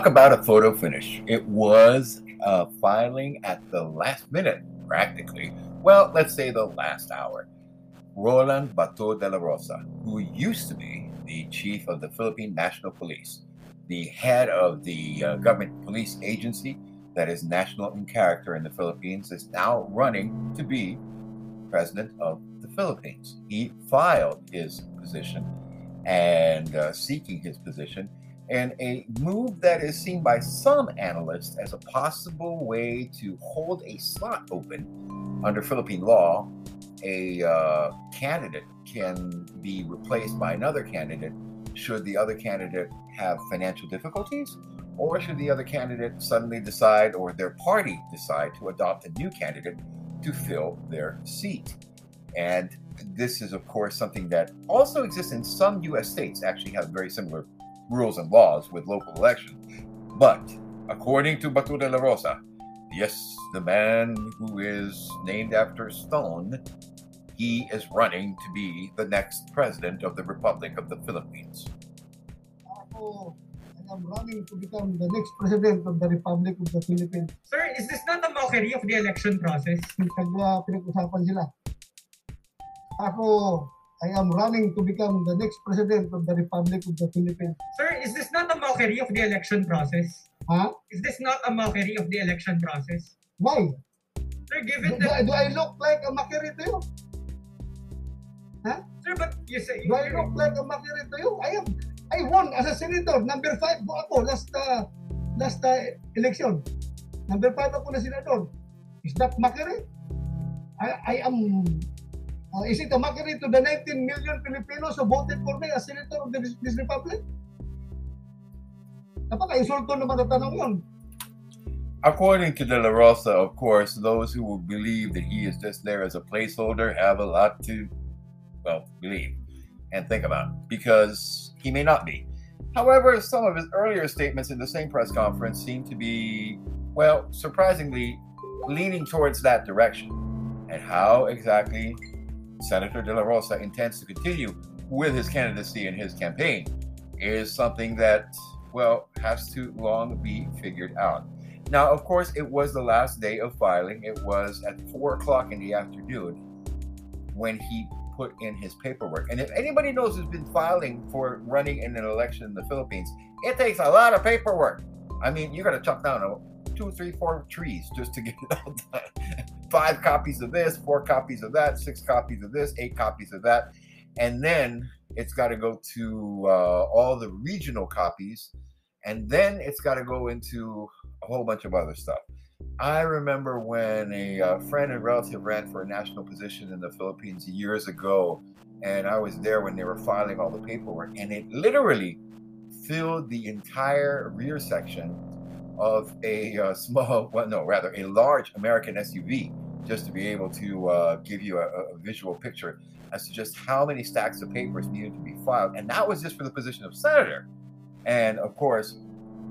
Talk about a photo finish. It was filing at the last minute, practically. Well, let's say the last hour. Roland Bato de la Rosa, who used to be the chief of the Philippine National Police, the head of the uh, government police agency that is national in character in the Philippines, is now running to be president of the Philippines. He filed his position and uh, seeking his position and a move that is seen by some analysts as a possible way to hold a slot open under Philippine law. A uh, candidate can be replaced by another candidate should the other candidate have financial difficulties, or should the other candidate suddenly decide, or their party decide, to adopt a new candidate to fill their seat. And this is, of course, something that also exists in some U.S. states, actually have very similar rules and laws with local elections. But according to Bato de la Rosa, yes, the man who is named after Stone, he is running to be the next president of the Republic of the Philippines. Ako, I am running to become the next president of the Republic of the Philippines. Sir, is this not a mockery of the election process? Pagka pinag-usapan sila. Ako, I am running to become the next president of the Republic of the Philippines. Sir, is this not a mockery of the election process? Ha? Is this not a mockery of the election process? Why? Sir, Do, given do, that, do I look like a mockery to you? sir, but you say, Do I look like a mockery to you? I am, I won as a senator. Number five po ako last, uh, last uh, election. Number five ako na senador. Is that mockery? I, I am, uh, is it a mockery to the 19 million Filipinos who voted for me as senator of this, this republic? Napaka-insulto naman na tanong yun. According to De La Rosa, of course, those who will believe that he is just there as a placeholder have a lot to, well, believe and think about because he may not be. However, some of his earlier statements in the same press conference seem to be, well, surprisingly leaning towards that direction. And how exactly Senator De La Rosa intends to continue with his candidacy and his campaign is something that, well, has to long be figured out. Now, of course, it was the last day of filing. It was at four o'clock in the afternoon when he put in his paperwork. And if anybody knows who's been filing for running in an election in the Philippines, it takes a lot of paperwork. I mean, you got to chop down two, three, four trees just to get it all done. Five copies of this, four copies of that, six copies of this, eight copies of that. And then it's got to go to uh, all the regional copies. And then it's got to go into a whole bunch of other stuff. I remember when a uh, friend and relative ran for a national position in the Philippines years ago, and I was there when they were filing all the paperwork, and it literally filled the entire rear section of a uh, small, well, no, rather a large American SUV, just to be able to uh, give you a, a visual picture as to just how many stacks of papers needed to be filed, and that was just for the position of senator. And of course,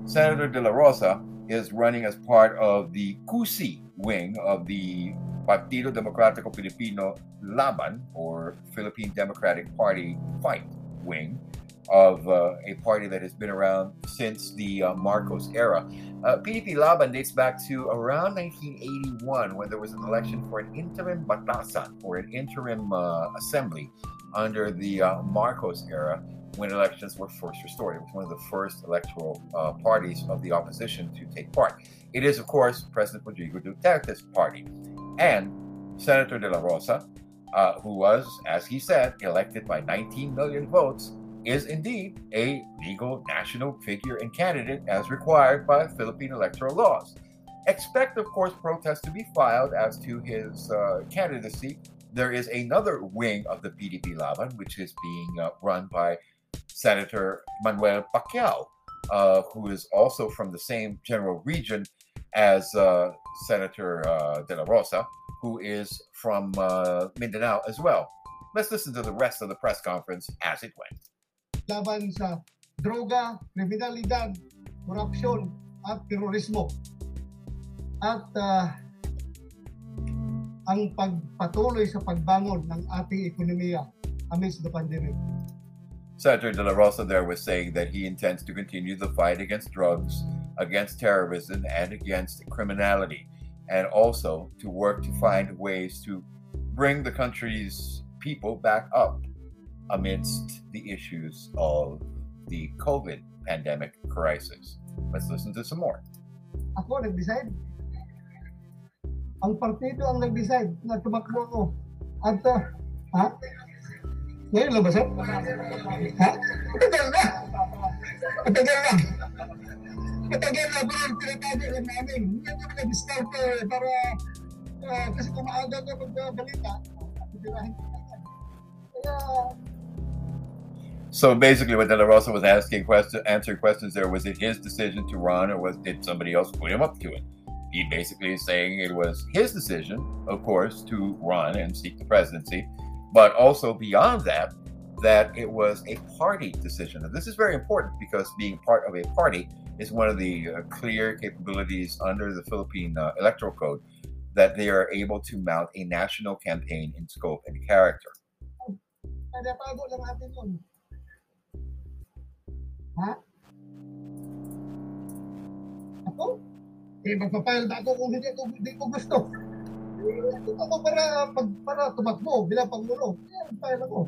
Senator De La Rosa is running as part of the CUSI wing of the Partido Democrático Filipino Laban, or Philippine Democratic Party Fight wing of uh, a party that has been around since the uh, Marcos era. Uh, PDP Laban dates back to around 1981 when there was an election for an interim batasan or an interim uh, assembly under the uh, Marcos era when elections were first restored. It was one of the first electoral uh, parties of the opposition to take part. It is, of course, President Rodrigo Duterte's party. And Senator De La Rosa, who was, as he said, elected by 19 million votes, is indeed a legal national figure and candidate as required by Philippine electoral laws. Expect, of course, protests to be filed as to his uh, candidacy. There is another wing of the PDP Laban, which is being uh, run by Senator Manuel Pacquiao, uh, who is also from the same general region as uh, Senator uh, De La Rosa, who is from uh, Mindanao as well. Let's listen to the rest of the press conference as it went. Laban sa droga, kriminalidad, korupsyon at terorismo. At ah, ang pagpatuloy sa pagbangon ng ating ekonomiya amidst the pandemic. Senator De La Rosa there was saying that he intends to continue the fight against drugs, against terrorism and against criminality, and also to work to find ways to bring the country's people back up amidst the issues of the COVID pandemic crisis. Let's listen to some more. Ako, nag-decide. Ang partido ang nag-decide na tumakbo ako. At, uh, ha? Ngayon lang ba, sir? Ha? Matagal na. Matagal na. Matagal na, bro. Tinatago lang namin. Nag-scout ko eh, para, uh, kasi kung maaga ka magbalita, titirahin ko yan. Kaya, So basically, what De La Rosa was asking question, answering questions there was it his decision to run, or was did somebody else put him up to it? He basically is saying it was his decision, of course, to run and seek the presidency, but also beyond that, that it was a party decision. This is very important because being part of a party is one of the uh, clear capabilities under the Philippine uh, Electoral Code that they are able to mount a national campaign in scope and character. Ha? Ako? Eh, magpapile na ako kung hindi ko, hindi ko gusto. Eh, Ito ako para, pag, para tumakbo bilang Pangulo. Kaya magpile ako.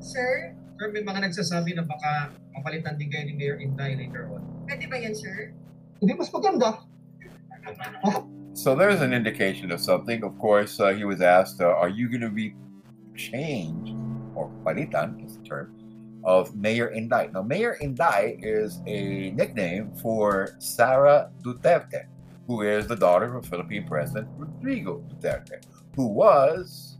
Sir, Sir, may mga nagsasabi na baka mapalitan din kayo ni Mayor Inday later on. pwede ba yan, sir? Hindi mas maganda. So there's an indication of something. Of course, uh, he was asked, uh, "Are you going to be changed or palitan is the term of Mayor Inday?" Now, Mayor Inday is a nickname for Sara Duterte, who is the daughter of Philippine President Rodrigo Duterte, who was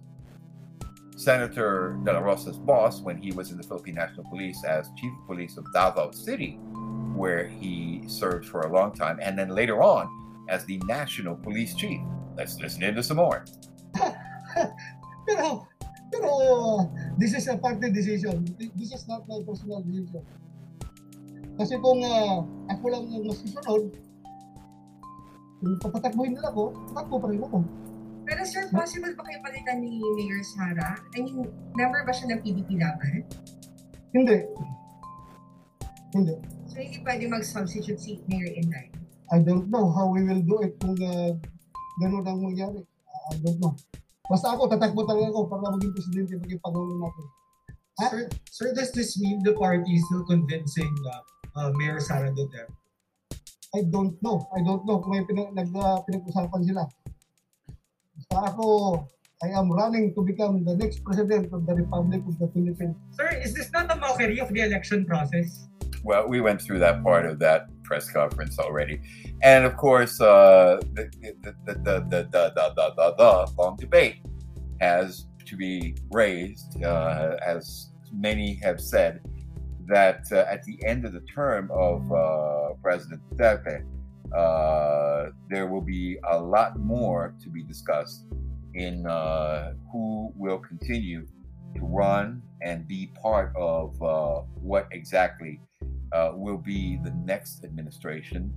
Senator De La Rosa's boss when he was in the Philippine National Police as chief of police of Davao City, where he served for a long time, and then later on as the national police chief. Let's listen into some more. pero, this is a party decision. This is not my personal decision. Kasi kung ah, ako lang yung masusunod, kung papatakbuhin nila ako, takbo pa rin ako. Pero sir, possible ba kayo palitan ni Mayor Sara? I mean, member ba siya ng PDP laban? Hindi. Hindi. So hindi pwede mag-substitute si Mayor Inday. I don't know how we will do it kung uh, ganun ang mangyari. I don't know. Basta ako, tatakbo talaga ako para maging presidente, maging pangulo natin. Ha? Sir, sir, does this mean the party is still convincing uh, uh, Mayor Sara Duterte? I don't know. I don't know kung may pinag, nag, uh, pinag-usapan sila. Basta ako, I am running to become the next president of the Republic of the Philippines. Sir, is this not a mockery of the election process? Well, we went through that part of that press conference already, and of course uh, the, the, the, the, the, the, long debate has to be raised, uh, as many have said, that uh, at the end of the term of President Duterte, uh, there will be a lot more to be discussed in uh, who will continue to run and be part of uh, what exactly uh, will be the next administration,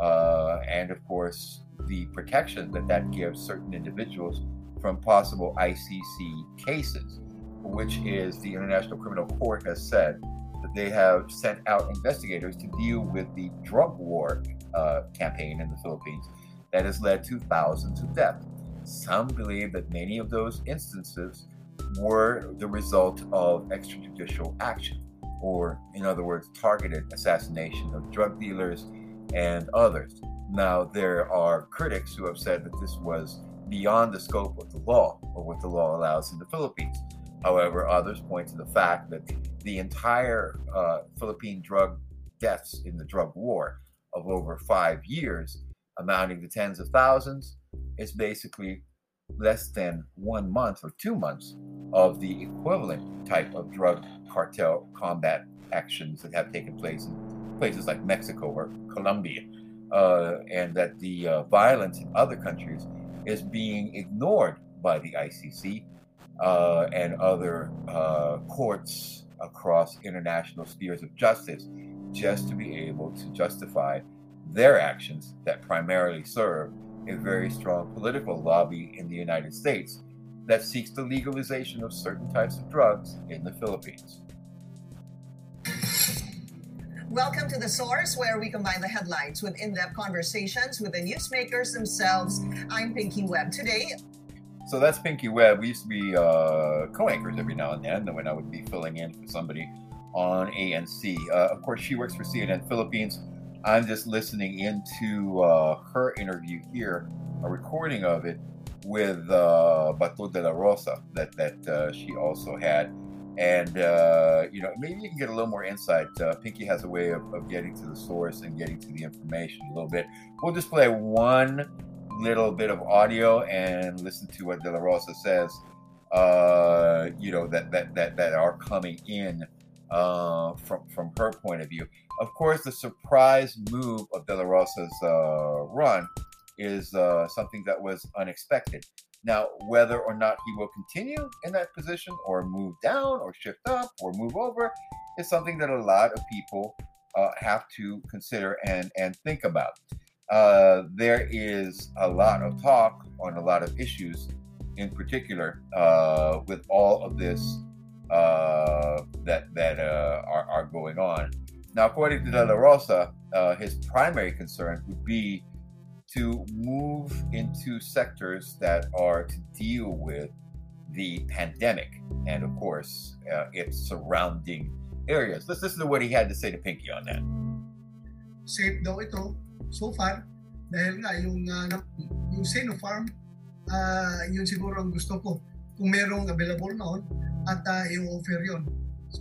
uh, and of course the protection that that gives certain individuals from possible ICC cases, which is the International Criminal Court has said that they have sent out investigators to deal with the drug war uh, campaign in the Philippines that has led to thousands of deaths. Some believe that many of those instances were the result of extrajudicial action, or in other words, targeted assassination of drug dealers and others. Now, there are critics who have said that this was beyond the scope of the law or what the law allows in the Philippines. However, others point to the fact that the entire uh, Philippine drug deaths in the drug war of over five years, amounting to tens of thousands, is basically less than one month or two months of the equivalent type of drug cartel combat actions that have taken place in places like Mexico or Colombia, uh, and that the uh, violence in other countries is being ignored by the ICC uh, and other uh, courts across international spheres of justice just to be able to justify their actions that primarily serve a very strong political lobby in the United States that seeks the legalization of certain types of drugs in the Philippines. Welcome to The Source, where we combine the headlines with in depth conversations with the newsmakers themselves. I'm Pinky Webb. Today, So that's Pinky Webb. We used to be uh, co-anchors every now and then when I would be filling in for somebody on ANC. Uh, of course, she works for CNN Philippines. I'm just listening into uh, her interview here, a recording of it with uh, Bato de la Rosa that that uh, she also had. And uh, you know, maybe you can get a little more insight. Uh, Pinky has a way of, of getting to the source and getting to the information a little bit. We'll just play one little bit of audio and listen to what De La Rosa says. Uh, you know that that that that are coming in uh, from from her point of view. Of course, the surprise move of De La Rosa's uh, run is uh, something that was unexpected. Now, whether or not he will continue in that position or move down or shift up or move over is something that a lot of people uh, have to consider and, and think about. Uh, there is a lot of talk on a lot of issues, in particular, uh, with all of this uh, that that uh, are, are going on. Now, according to De La Rosa, uh, his primary concern would be to move into sectors that are to deal with the pandemic and, of course, uh, its surrounding areas. Let's listen to what he had to say to Pinky on that. safe daw ito so far dahil nga yung uh, yung Sinopharm uh, yun siguro ang gusto ko kung merong available noon at uh, i-offer yun so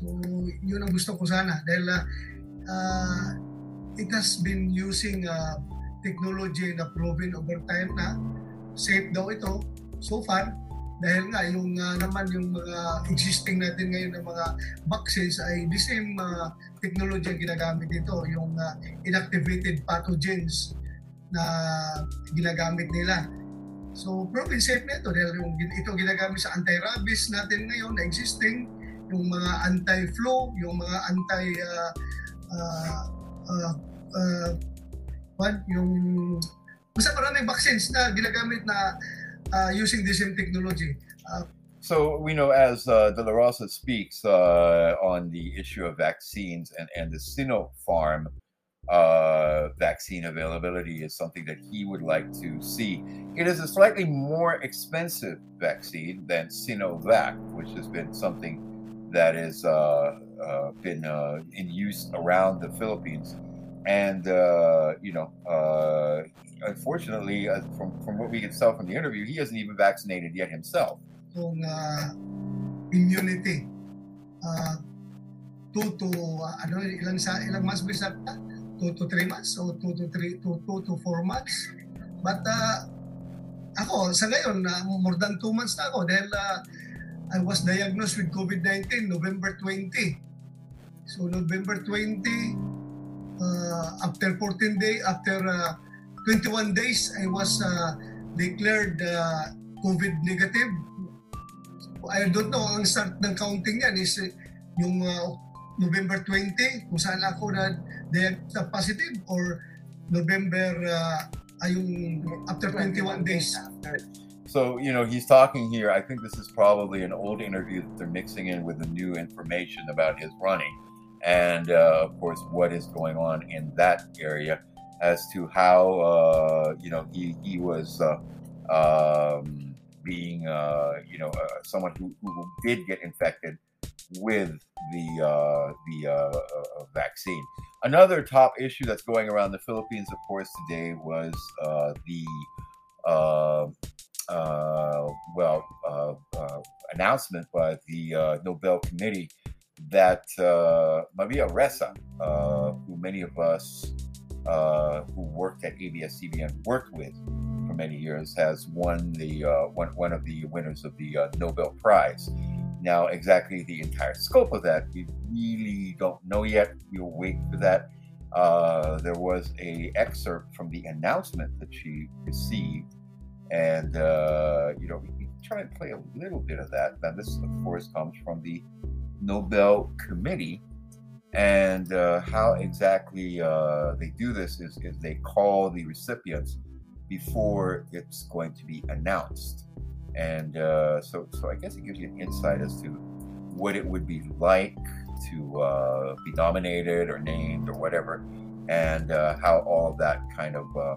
yun ang gusto ko sana dahil uh, uh, it has been using uh, technology na proven over time na safe daw ito so far dahil nga yung uh, naman yung mga existing natin ngayon ng mga vaccines ay the same uh, technology ang ginagamit dito, yung uh, inactivated pathogens na ginagamit nila. So, proven safe na ito dahil yung, ito ginagamit sa anti-rabies natin ngayon na existing, yung mga anti-flu, yung mga anti uh, uh, uh, uh, what, yung basta maraming vaccines na ginagamit na uh, using the same technology. Uh, So we know as uh, De La Rosa speaks uh, on the issue of vaccines and, and the Sinopharm uh, vaccine availability is something that he would like to see. It is a slightly more expensive vaccine than Sinovac, which has been something that has uh, uh, been uh, in use around the Philippines. And, uh, you know, uh, unfortunately, uh, from, from what we can tell from the interview, he isn't even vaccinated yet himself. itong uh, immunity. Uh, two to, uh, ano, ilang, sa, ilang months ba sa Two to three months o two to three, two, two to four months. But uh, ako, sa ngayon, uh, more than two months na ako dahil uh, I was diagnosed with COVID-19 November 20. So November 20, uh, after 14 days, after uh, 21 days, I was uh, declared uh, COVID negative. I don't know, ang start ng counting yan is uh, yung uh, November 20, kung saan ako na diagnosed positive or November, uh, ay yung after 21 days. So, you know, he's talking here. I think this is probably an old interview that they're mixing in with the new information about his running. And, uh, of course, what is going on in that area as to how, uh, you know, he, he was uh, um, being, you know, someone who, who did get infected with the, uh, the uh, vaccine. Another top issue that's going around the Philippines, of course, today was uh, the well, announcement by the Nobel Committee that uh, Maria Ressa, uh, who many of us uh, who worked at ABS-CBN worked with for many years, has won the uh, one one of the winners of the uh, Nobel Prize. Now, exactly the entire scope of that, we really don't know yet. We'll wait for that. Uh, there was a excerpt from the announcement that she received and you know we can try and play a little bit of that. Now this, of course, comes from the Nobel Committee, and uh, how exactly uh, they do this is, is they call the recipients before it's going to be announced, and uh, so so I guess it gives you an insight as to what it would be like to uh, be nominated or named or whatever, and uh, how all that kind of uh,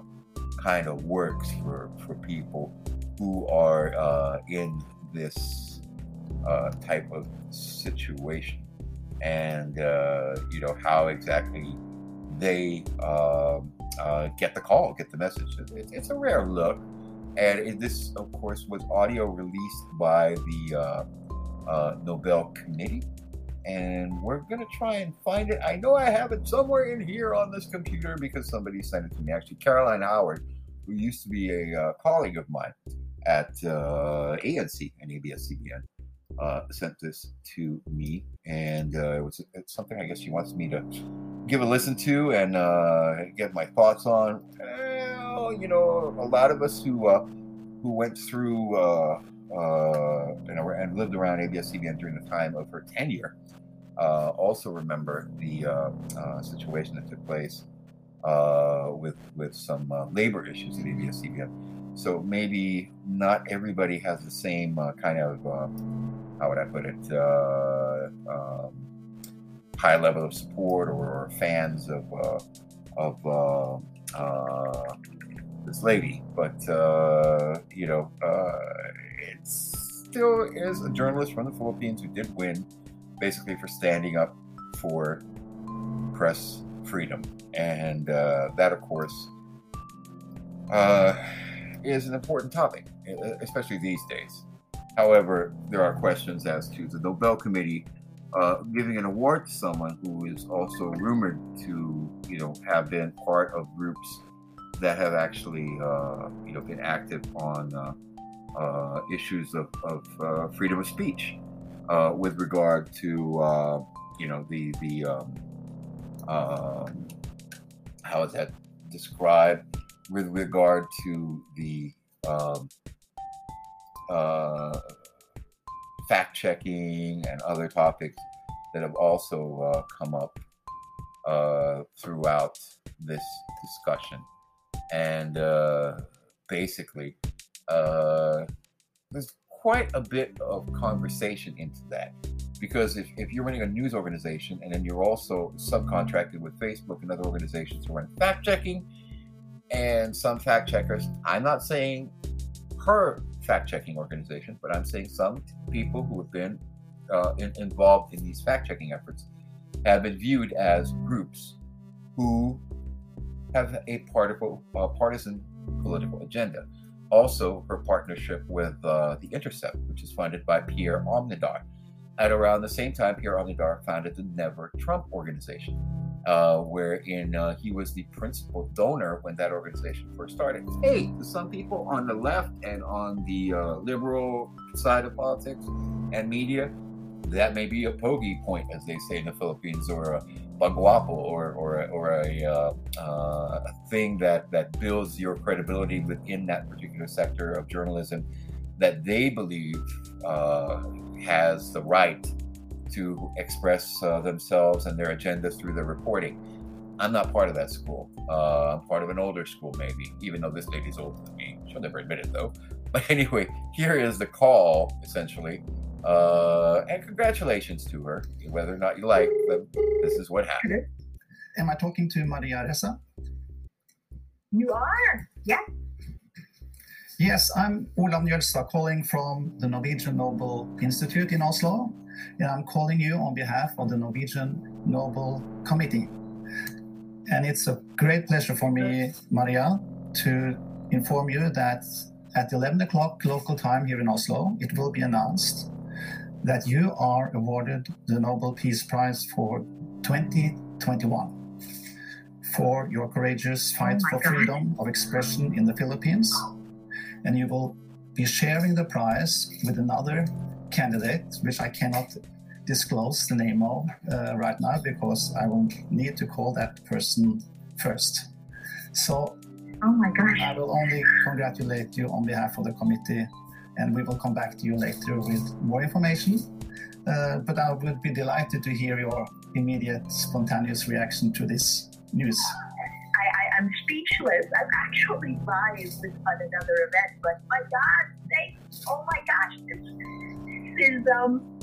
kind of works for for people who are in this uh, type of situation, and uh, you know how exactly they um, get the call, get the message. It's, a rare look, and it, this, of course, was audio released by the Nobel Committee and we're going to try and find it. I know I have it somewhere in here on this computer because somebody sent it to me. Actually, Caroline Howard, who used to be a uh, colleague of mine at uh, ANC and ABS-CBN, uh, sent this to me, and uh, it was it's something I guess she wants me to give a listen to and uh, get my thoughts on. Well, you know, a lot of us who uh, who went through uh, and, and, lived around ABS-CBN during the time of her tenure. Uh, also remember the uh, uh situation that took place uh, with with some uh, labor issues at ABS-CBN. So maybe not everybody has the same uh, kind of um, how would I put it uh, um, high level of support or, or fans of uh, of this lady, but you know it still is a journalist from the Philippines who did win, basically for standing up for press freedom, and uh, that, of course, uh, is an important topic, especially these days. However, there are questions as to the Nobel Committee uh, giving an award to someone who is also rumored to, you know, have been part of groups that have actually, uh, you know, been active on uh, uh, issues of, of uh, freedom of speech uh, with regard to you know the the um, um, how is that described with regard to the um, uh, fact checking and other topics that have also uh, come up throughout this discussion and basically uh, there's quite a bit of conversation into that. Because if, if you're running a news organization and then you're also subcontracted with Facebook and other organizations to run fact checking, and some fact checkers, I'm not saying her fact checking organization, but I'm saying some people who have been uh, in, involved in these fact checking efforts have been viewed as groups who have a partisan political agenda also her partnership with uh, The Intercept, which is funded by Pierre Omidyar. At around the same time, Pierre Omidyar founded the Never Trump organization, uh, wherein uh, he was the principal donor when that organization first started. Hey, to some people on the left and on the uh, liberal side of politics and media, that may be a pogi point, as they say in the Philippines, or a baguapo, or or or a, uh, uh, thing that that builds your credibility within that particular sector of journalism that they believe uh, has the right to express uh, themselves and their agenda through their reporting. I'm not part of that school. Uh, I'm part of an older school, maybe, even though this lady's older than me. She'll never admit it, though. But anyway, here is the call, essentially, uh, and congratulations to her, whether or not you like, but this is what happened. Am I talking to Maria Ressa? You are, yeah. Yes, I'm Olav Njølstad calling from the Norwegian Nobel Institute in Oslo. And I'm calling you on behalf of the Norwegian Nobel Committee. And it's a great pleasure for me, Maria, to inform you that at 11 o'clock local time here in Oslo, it will be announced that you are awarded the Nobel Peace Prize for 2021 for your courageous oh fight oh for God. freedom of expression in the Philippines. And you will be sharing the prize with another candidate, which I cannot disclose the name of uh, right now because I will need to call that person first. So, oh my gosh, I will only congratulate you on behalf of the committee and we will come back to you later with more information. Uh, but I would be delighted to hear your immediate, spontaneous reaction to this news. I, am speechless. I'm actually live with on another event, but my God, they, oh my gosh, this is um,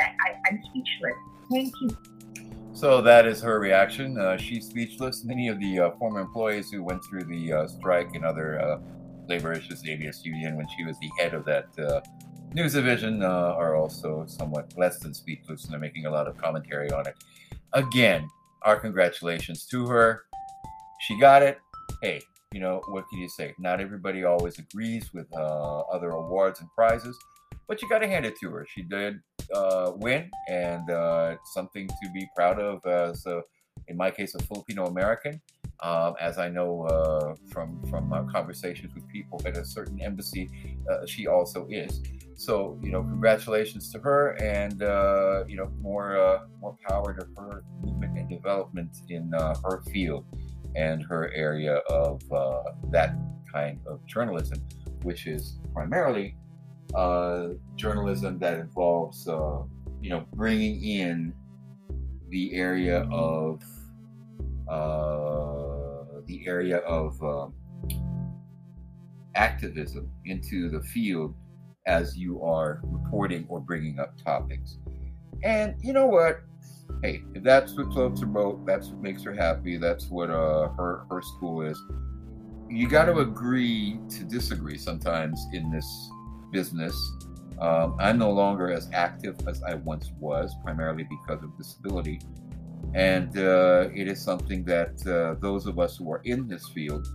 I, I'm speechless. Thank you. So that is her reaction. Uh, she's speechless. Many of the uh, former employees who went through the uh, strike and other uh, labor issues, the ABS union, when she was the head of that uh, news division, uh, are also somewhat less than speechless, and they're making a lot of commentary on it. Again, our congratulations to her. She got it. Hey, you know what can you say? Not everybody always agrees with other awards and prizes, but you got to hand it to her. She did uh, win, and uh, something to be proud of as, uh, in my case, a Filipino American. Um, as I know uh, from from uh, conversations with people at a certain embassy, uh, she also is. So you know, congratulations to her, and you know, more more power to her movement and development in her field and her area of that kind of journalism, which is primarily uh, journalism that involves, uh, you know, bringing in the area of uh, the area of um, activism into the field as you are reporting or bringing up topics. And you know what? Hey, if that's what floats her boat, that's what makes her happy. That's what uh, her her school is. You got to agree to disagree sometimes in this business. Um, I'm no longer as active as I once was, primarily because of disability. And uh, it is something that uh, those of us who are in this field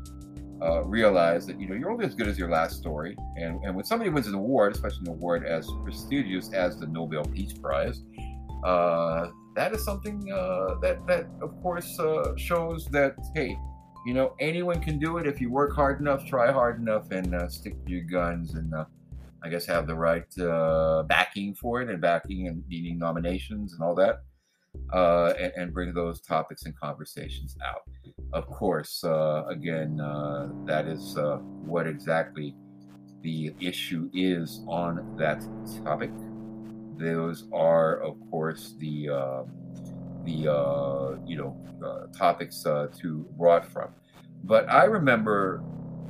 uh, realize that you know you're only as good as your last story. And, and when somebody wins an award, especially an award as prestigious as the Nobel Peace Prize, uh, that is something uh, that that of course uh, shows that hey, you know anyone can do it if you work hard enough, try hard enough, and stick to your guns and I guess, have the right uh, backing for it and backing and needing nominations and all that, uh, and, and, bring those topics and conversations out. Of course, uh, again, uh, that is uh, what exactly the issue is on that topic. Those are, of course, the um, the uh, you know topics to brought from. But I remember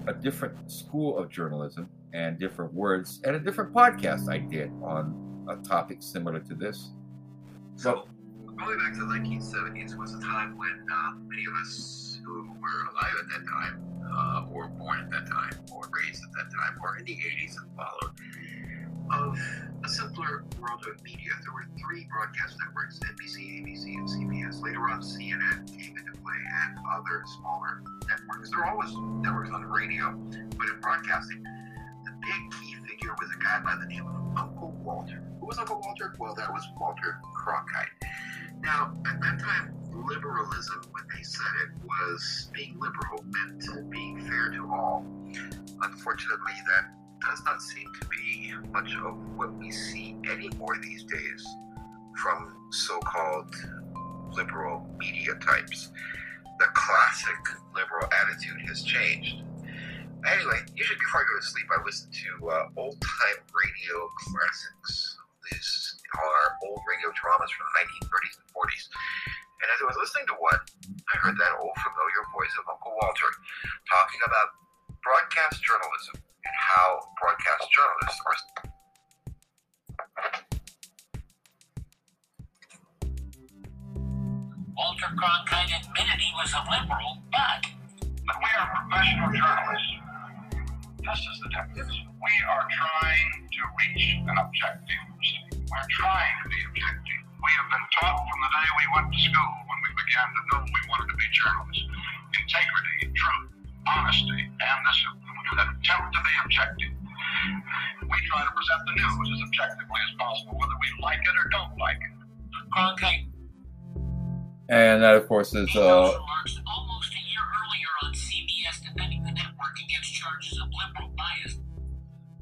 a different school of journalism and different words and a different podcast I did on a topic similar to this. So, going back to the 1970s was a time when uh, many of us who were alive at that time, uh, or born at that time, or raised at that time, or in the 80s and followed, of a simpler world of media. There were three broadcast networks NBC, ABC, and CBS. Later on, CNN came into play and other smaller networks. There are always networks on the radio, but in broadcasting, big key figure was a guy by the name of Uncle Walter. Who was Uncle Walter? Well, that was Walter Cronkite. Now, at that time, liberalism, when they said it, was being liberal meant being fair to all. Unfortunately, that does not seem to be much of what we see anymore these days from so called liberal media types. The classic liberal attitude has changed. Anyway, usually before I go to sleep, I listen to uh, old time radio classics. These are old radio dramas from the 1930s and 40s. And as I was listening to one, I heard that old familiar voice of Uncle Walter talking about broadcast journalism and how broadcast journalists are. Walter Cronkite admitted he was a liberal, but. But we are professional journalists this is the difference. We are trying to reach an objective. We're trying to be objective. We have been taught from the day we went to school when we began to know we wanted to be journalists. Integrity, truth, honesty, and this attempt to be objective. We try to present the news as objectively as possible, whether we like it or don't like it. Okay. And that, of course, is uh,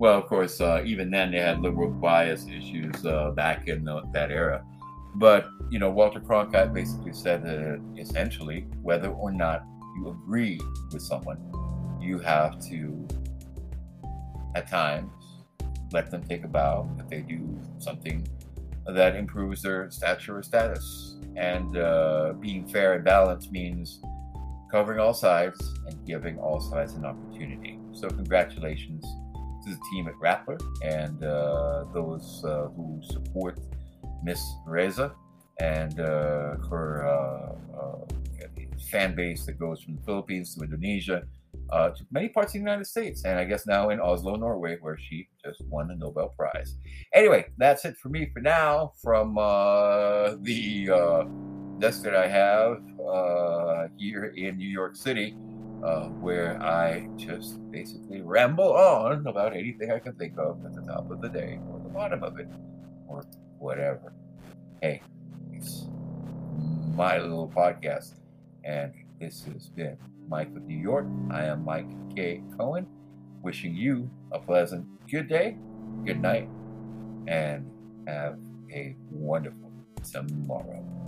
Well, of course, uh, even then they had liberal bias issues uh, back in the, that era. But, you know, Walter Cronkite basically said that essentially, whether or not you agree with someone, you have to, at times, let them take a bow if they do something that improves their stature or status. And uh, being fair and balanced means covering all sides and giving all sides an opportunity. So, congratulations to the team at Rappler and uh, those uh, who support Miss Ressa and uh, her uh, uh, fan base that goes from the Philippines to Indonesia uh, to many parts of the United States, and I guess now in Oslo, Norway, where she just won the Nobel Prize. Anyway, that's it for me for now from the desk that I have here in New York City, uh, where I just basically ramble on about anything I can think of at the top of the day or the bottom of it or whatever. Hey, it's my little podcast, and this has been Mike of New York. I am Mike K. Cohen, wishing you a pleasant good day, good night, and have a wonderful tomorrow.